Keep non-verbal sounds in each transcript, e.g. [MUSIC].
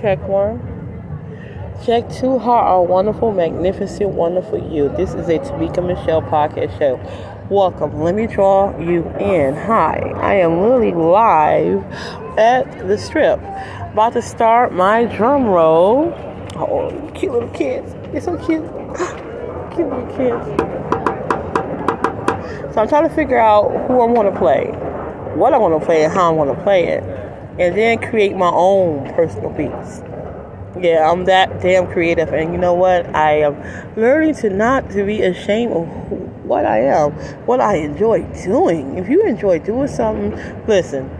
Check one. Check two. How are wonderful, magnificent, wonderful you? This is a Tamika Michelle podcast show. Welcome. Let me draw you in. Hi, I am Lily live at the strip. About to start my drum roll. Oh, cute little kids. They're so cute. [GASPS] Cute little kids. So I'm trying to figure out who I want to play, what I want to play, and how I want to play it, and then create my own personal beats. Yeah, I'm that damn creative, and you know what? I am learning to not to be ashamed of what I am, what I enjoy doing. If you enjoy doing something, listen,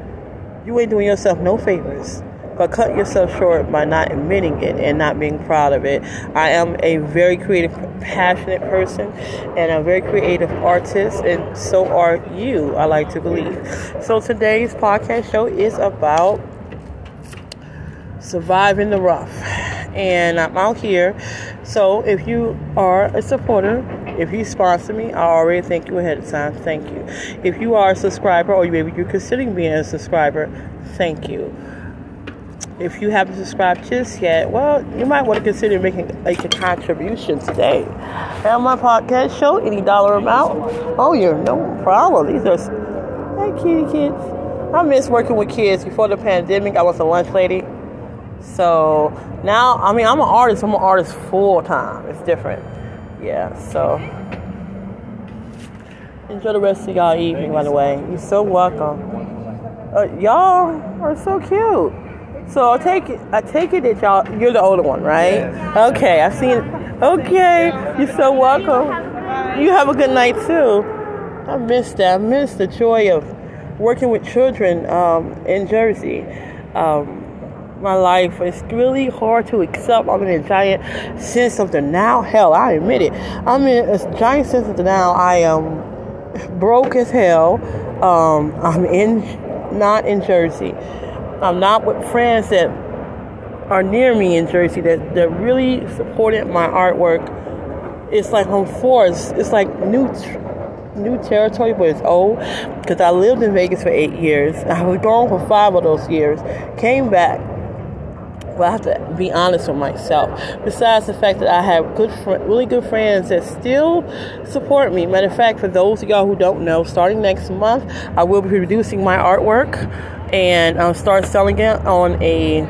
you ain't doing yourself no favors but cut yourself short by not admitting it and not being proud of it. I am a very creative, passionate person and a very creative artist, and so are you, I like to believe. So today's podcast show is about surviving the rough. And I'm out here. So if you are a supporter, if you sponsor me, I already thank you ahead of time. Thank you. If you are a subscriber or maybe you're considering being a subscriber, thank you. If you haven't subscribed just yet, well, you might want to consider making like a contribution today. And my podcast show, any dollar amount. Oh, you're no problem. These are hey kitty kids. I miss working with kids. Before the pandemic, I was a lunch lady. So now, I mean, I'm an artist. I'm an artist full time. It's different. Yeah. So enjoy the rest of y'all evening. By the way, you're so welcome. Uh, y'all are so cute. So I take it. I take it that y'all. You're the older one, right? Yes. Okay. I've seen. Okay. You're so welcome. You have a good night too. I missed that. I missed the joy of working with children um, in Jersey. Um, my life is really hard to accept. I'm in a giant sense of denial. Hell, I admit it. I'm in a giant sense of denial. I am broke as hell. Um, I'm in not in Jersey. I'm not with friends that are near me in Jersey that, that really supported my artwork. It's like I'm forced. It's like new new territory, but it's old because I lived in Vegas for eight years. [LAUGHS] I was gone for five of those years. Came back. Well, I have to be honest with myself. Besides the fact that I have good, fr- really good friends that still support me. Matter of fact, for those of y'all who don't know, starting next month, I will be producing my artwork and um, start selling it on a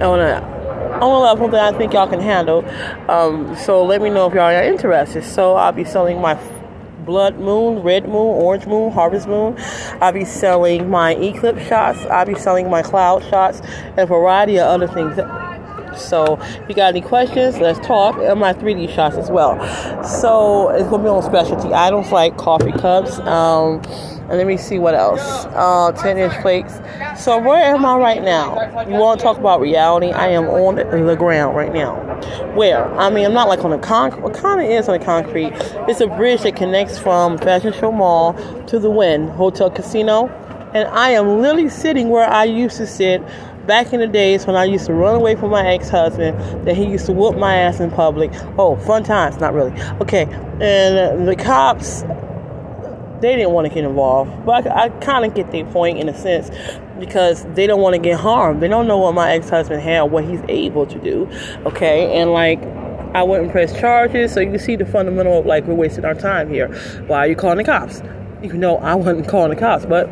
on a on a level that I think y'all can handle. Um, so let me know if y'all are interested. So I'll be selling my blood moon, red moon, orange moon, harvest moon. I'll be selling my eclipse shots. I'll be selling my cloud shots and a variety of other things. So if you got any questions, let's talk. And my 3D shots as well. So it's gonna be on specialty items like coffee cups. Um, and let me see what else. Uh, 10 inch plates. So where am I right now? You want to talk about reality? I am on the ground right now. Where? I mean, I'm not like on the concrete. What kind of is on the concrete? It's a bridge that connects from Fashion Show Mall to the Wynn Hotel Casino. And I am literally sitting where I used to sit back in the days when I used to run away from my ex-husband, that he used to whoop my ass in public. Oh, fun times, not really. Okay, and uh, the cops, they didn't want to get involved, but I, I kind of get their point in a sense because they don't want to get harmed. They don't know what my ex-husband had, what he's able to do. Okay, and like. I wouldn't press charges, so you can see the fundamental of like we're wasting our time here. Why are you calling the cops? Even though I wasn't calling the cops, but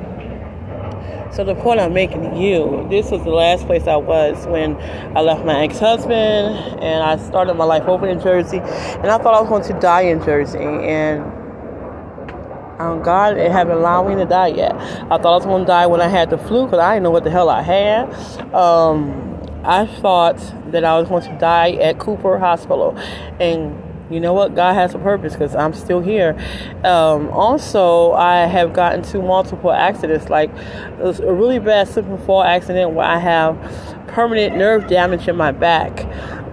so the point I'm making to you, this was the last place I was when I left my ex-husband and I started my life over in Jersey. And I thought I was going to die in Jersey. And um, God it haven't allowed me to die yet. I thought I was going to die when I had the flu because I didn't know what the hell I had. Um, I thought that I was going to die at Cooper Hospital. And you know what? God has a purpose because I'm still here. Um, also, I have gotten to multiple accidents, like a really bad slip and fall accident where I have permanent nerve damage in my back.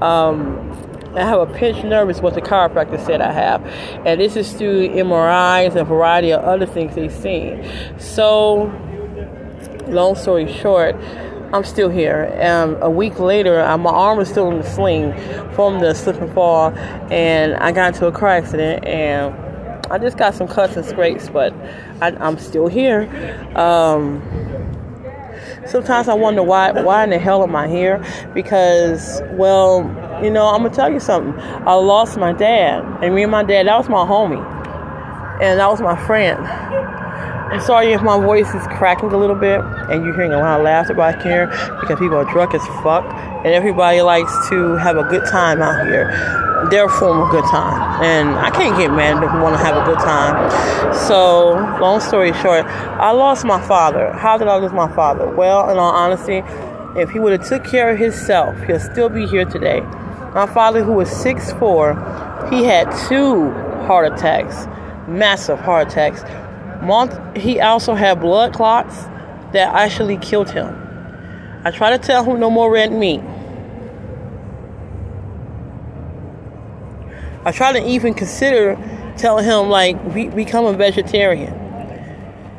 Um, I have a pinched nerve, is what the chiropractor said I have. And this is through MRIs and a variety of other things they've seen. So, long story short, I'm still here. Um, a week later, uh, my arm was still in the sling from the slip and fall, and I got into a car accident, and I just got some cuts and scrapes, but I, am still here. Um, Sometimes I wonder why why in the hell am I here? Because well, you know, I'm gonna tell you something. I lost my dad, and me and my dad, that was my homie, and that was my friend. I'm sorry if my voice is cracking a little bit and you're hearing a lot of laughter back here because people are drunk as fuck and everybody likes to have a good time out here. Their form of good time. And I can't get mad if you want to have a good time. So, long story short, I lost my father. How did I lose my father? Well, in all honesty, if he would have took care of himself, he'll still be here today. My father, who was 6'4", he had two heart attacks, massive heart attacks Mont- he also had blood clots that actually killed him. I try to tell him no more red meat. I try to even consider telling him like be- become a vegetarian.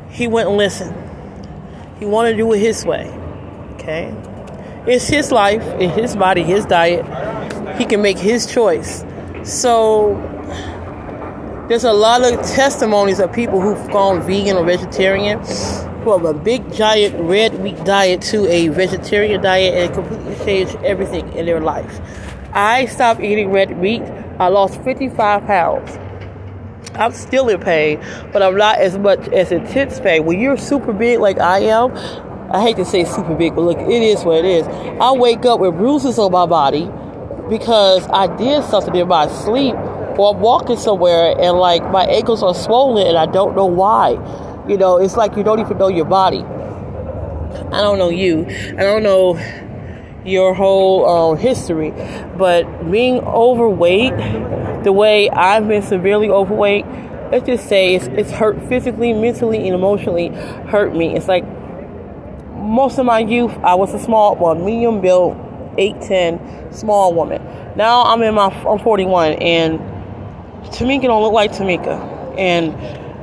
He wouldn't listen. He wanted to do it his way. Okay, it's his life, it's his body, his diet. He can make his choice. So there's a lot of testimonies of people who've gone vegan or vegetarian from a big giant red meat diet to a vegetarian diet and completely changed everything in their life. I stopped eating red meat. I lost 55 pounds. I'm still in pain, but I'm not as much as intense pain. When you're super big like I am, I hate to say super big, but look, it is what it is. I wake up with bruises on my body because I did something in my sleep or I'm walking somewhere and like my ankles are swollen and I don't know why. You know, it's like you don't even know your body. I don't know you. I don't know your whole uh, history, but being overweight, the way I've been severely overweight, let's just say it's, it's hurt physically, mentally, and emotionally hurt me. It's like most of my youth, I was a small one, medium built, 8'10, small woman. Now I'm in my, I'm 41 and Tamika don't look like Tamika, and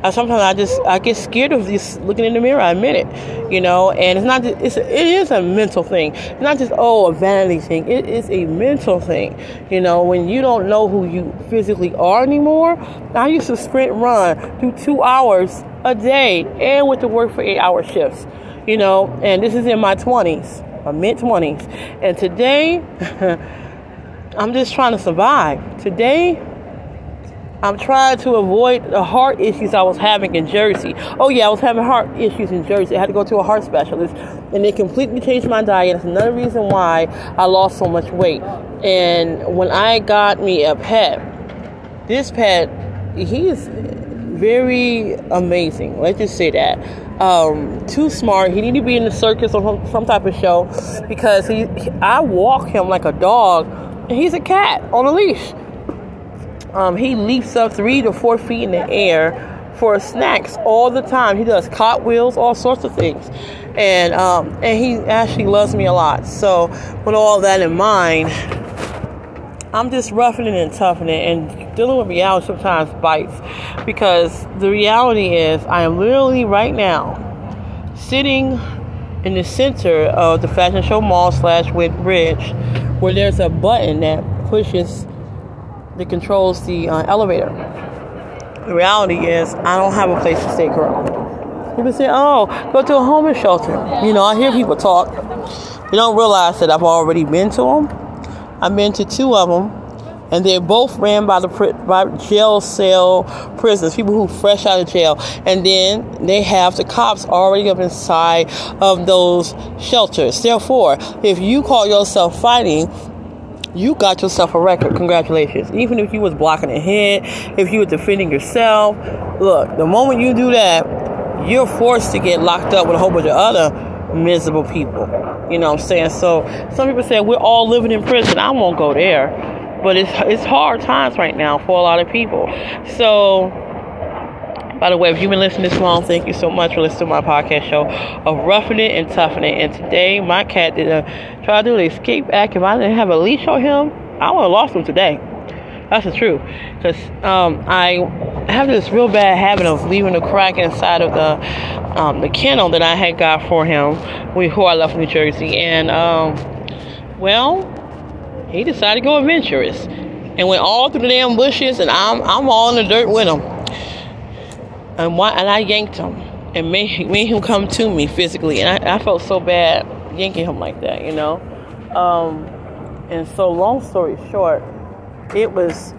I, sometimes I just I get scared of just looking in the mirror. I admit it, you know. And it's not just, it's it is a mental thing. It's not just oh a vanity thing. It is a mental thing, you know. When you don't know who you physically are anymore. I used to sprint run do two hours a day and went to work for eight hour shifts, you know. And this is in my twenties, my mid twenties, and today [LAUGHS] I'm just trying to survive. Today I'm trying to avoid the heart issues I was having in Jersey. Oh yeah, I was having heart issues in Jersey. I had to go to a heart specialist, and they completely changed my diet. That's another reason why I lost so much weight. And when I got me a pet, this pet, he's very amazing. Let's just say that. Um, too smart. He need to be in the circus or some, some type of show because he, I walk him like a dog. And he's a cat on a leash. Um, he leaps up three to four feet in the air for snacks all the time. He does cartwheels, all sorts of things, and um, and he actually loves me a lot. So with all that in mind, I'm just roughing it and toughing it, and dealing with reality sometimes bites because the reality is I am literally right now sitting in the center of the Fashion Show Mall slash Wynn Bridge, where there's a button that pushes that controls the uh, elevator. The reality is, I don't have a place to stay currently. People say, oh, go to a homeless shelter. You know, I hear people talk. They don't realize that I've already been to them. I've been to two of them, and they're both ran by the by jail cell prisoners, people who fresh out of jail, and then they have the cops already up inside of those shelters. Therefore, if you call yourself fighting you got yourself a record. Congratulations. Even if you was blocking a hit, if you were defending yourself, look, the moment you do that, you're forced to get locked up with a whole bunch of other miserable people. You know what I'm saying? So some people say we're all living in prison. I won't go there. But it's it's hard times right now for a lot of people. So by the way, if you've been listening this long, thank you so much for listening to my podcast show of Roughing It and Toughing It. And today, my cat did a, try to do an escape act. If I didn't have a leash on him, I would have lost him today. That's the truth. Because um, I have this real bad habit of leaving a crack inside of the um, the kennel that I had got for him who I left New Jersey. And, um, well, he decided to go adventurous and went all through the damn bushes, and I'm, I'm all in the dirt with him and, and I yanked him. and made, made him come to me physically. And I, I felt so bad yanking him like that, you know. Um, and so, long story short, it was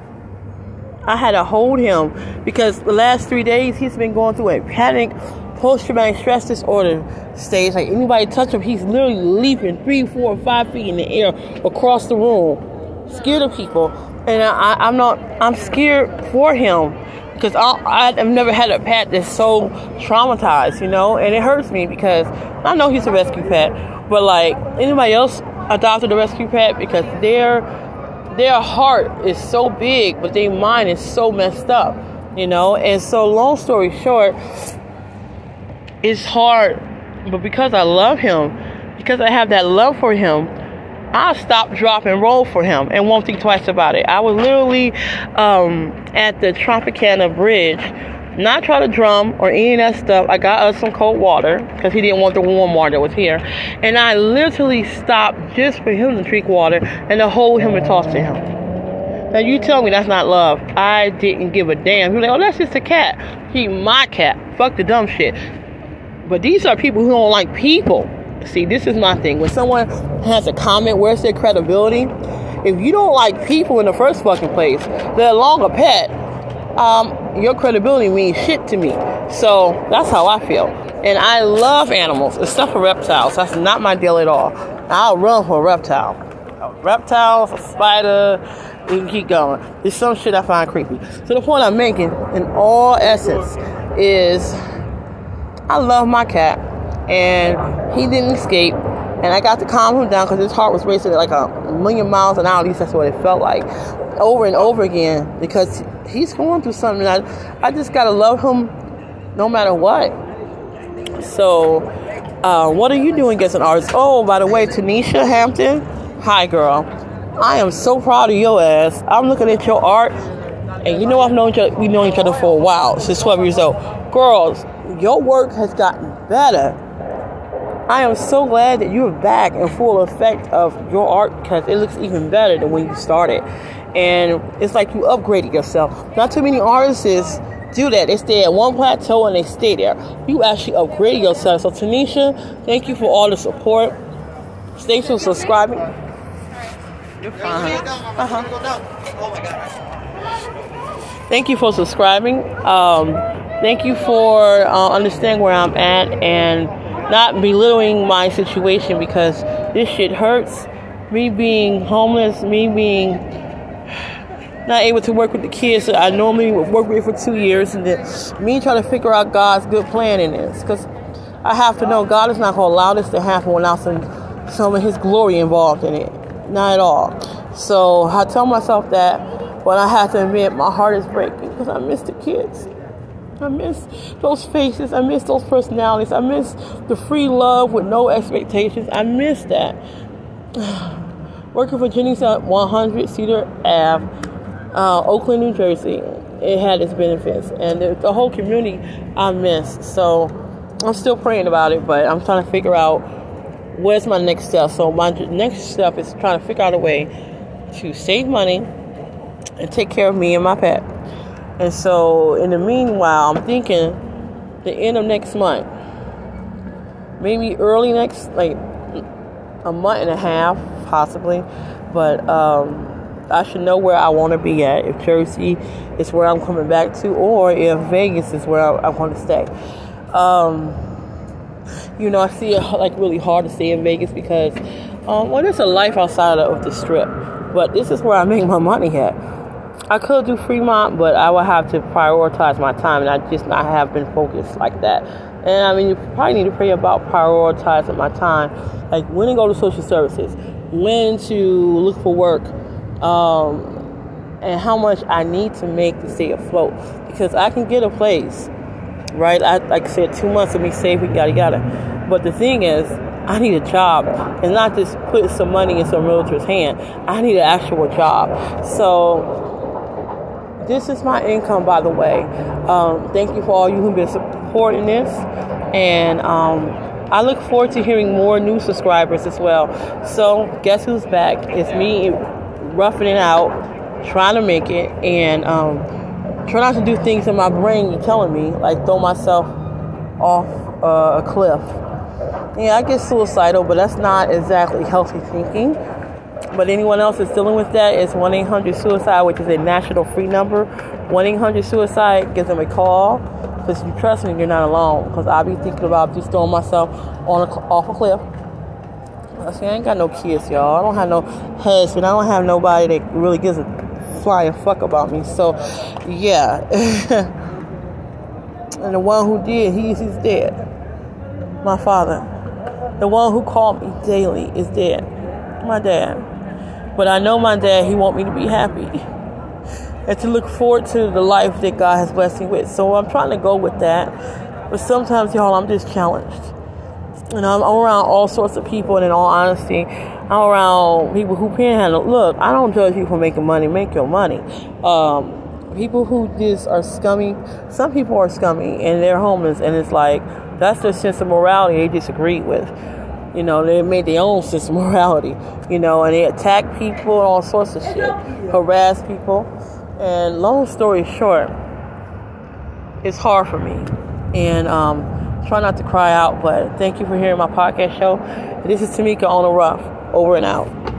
I had to hold him because the last three days he's been going through a panic, post traumatic stress disorder stage. Like anybody touch him, he's literally leaping three, four, five feet in the air across the room, scared of people. And I, am not, I'm scared for him because I've never had a pet that's so traumatized, you know, and it hurts me because I know he's a rescue pet, but like anybody else adopted a rescue pet because they're their heart is so big, but their mind is so messed up, you know. And so, long story short, it's hard, but because I love him, because I have that love for him, I'll stop, drop, and roll for him and won't think twice about it. I was literally um, at the Tropicana Bridge not try to drum or any of that stuff. I got us some cold water because he didn't want the warm water that was here. And I literally stopped just for him to drink water and to hold him and talk to him. Now you tell me that's not love. I didn't give a damn. You're like, oh, that's just a cat. He my cat. Fuck the dumb shit. But these are people who don't like people. See, this is my thing. When someone has a comment, where's their credibility? If you don't like people in the first fucking place, let alone a pet, um, your credibility means shit to me. So that's how I feel. And I love animals, except for reptiles. That's not my deal at all. I'll run for a reptile. A reptile, a spider, we can keep going. There's some shit I find creepy. So the point I'm making, in all essence, is I love my cat, and he didn't escape. And I got to calm him down because his heart was racing at like a million miles an hour. At least that's what it felt like, over and over again. Because he's going through something. I, I just gotta love him no matter what. So, uh, what are you doing as an artist? Oh, by the way, Tanisha Hampton, hi girl. I am so proud of your ass. I'm looking at your art, and you know I've known other, we known each other for a while, since 12 years old. Girls, your work has gotten better. I am so glad that you're back in full effect of your art because it looks even better than when you started and it's like you upgraded yourself. Not too many artists do that. They stay at one plateau and they stay there. You actually upgraded yourself. So Tanisha, thank you for all the support. Stay tuned, subscribing. You're fine. Uh-huh. Thank you for subscribing. Um, thank you for uh, understanding where I'm at and not belittling my situation because this shit hurts. Me being homeless, me being not able to work with the kids that I normally work with for two years, and then me trying to figure out God's good plan in this. Because I have to know God is not going to allow this to happen without some, some of His glory involved in it. Not at all. So I tell myself that, but I have to admit my heart is breaking because I miss the kids. I miss those faces. I miss those personalities. I miss the free love with no expectations. I miss that. [SIGHS] Working for Jennings at 100 Cedar Ave uh, Oakland, New Jersey. It had its benefits, and the, the, whole community I miss. So I'm still praying about it, but I'm trying to figure out where's my next step. So my next step is trying to figure out a way to save money and take care of me and my pet. And so in the meanwhile, I'm thinking the end of next month, maybe early next, like a month and a half, possibly. But um, I should know where I want to be at. If Jersey is where I'm coming back to, or if Vegas is where I, I want to stay. Um, you know, I see it like really hard to stay in Vegas because, um, well, there's a life outside of the strip, but this is where I make my money at. I could do Fremont, but I would have to prioritize my time, and I just not have been focused like that. And I mean, you probably need to pray about prioritizing my time, like when to go to social services, when to look for work, um, and how much I need to make to stay afloat. Because I can get a place, right? I, like I said, two months of me saving, yada yada. But the thing is, I need a job and not just put some money in some realtor's hand. I need an actual job. So this is my income, by the way. Um, thank you for all you who've been supporting this, and um, I look forward to hearing more new subscribers as well. So guess who's back? It's me roughing it out, trying to make it, and um, try not to do things in my brain You're telling me, like throw myself off uh, a cliff. Yeah, I get suicidal, but that's not exactly healthy thinking. But anyone else that's dealing with that, it's 1 800 Suicide, which is a national free number. 1 800 Suicide, give them a call. Because you trust me, you're not alone. Because I'll be thinking about just throwing myself on a, off a cliff. I see, I ain't got no kids, y'all. I don't have no husband. I don't have nobody that really gives a flying fuck about me. So, yeah. [LAUGHS] and the one who did, he's, he's dead. My father. The one who called me daily is dead. My dad. But I know my dad, he want me to be happy and to look forward to the life that God has blessed me with. So I'm trying to go with that. But sometimes, y'all, I'm just challenged. And I'm, around all sorts of people, and in all honesty, I'm around people who panhandle. Look, I don't judge you for making money. Make your money. Um, people who just are scummy. Some people are scummy, and they're homeless, and it's like that's their sense of morality they disagree with. You know, they made their own sense of morality, you know, and they attack people and all sorts of shit, harass people. And long story short, it's hard for me. And um, try not to cry out, but thank you for hearing my podcast show. This is Tamika on the Rough. Over and out.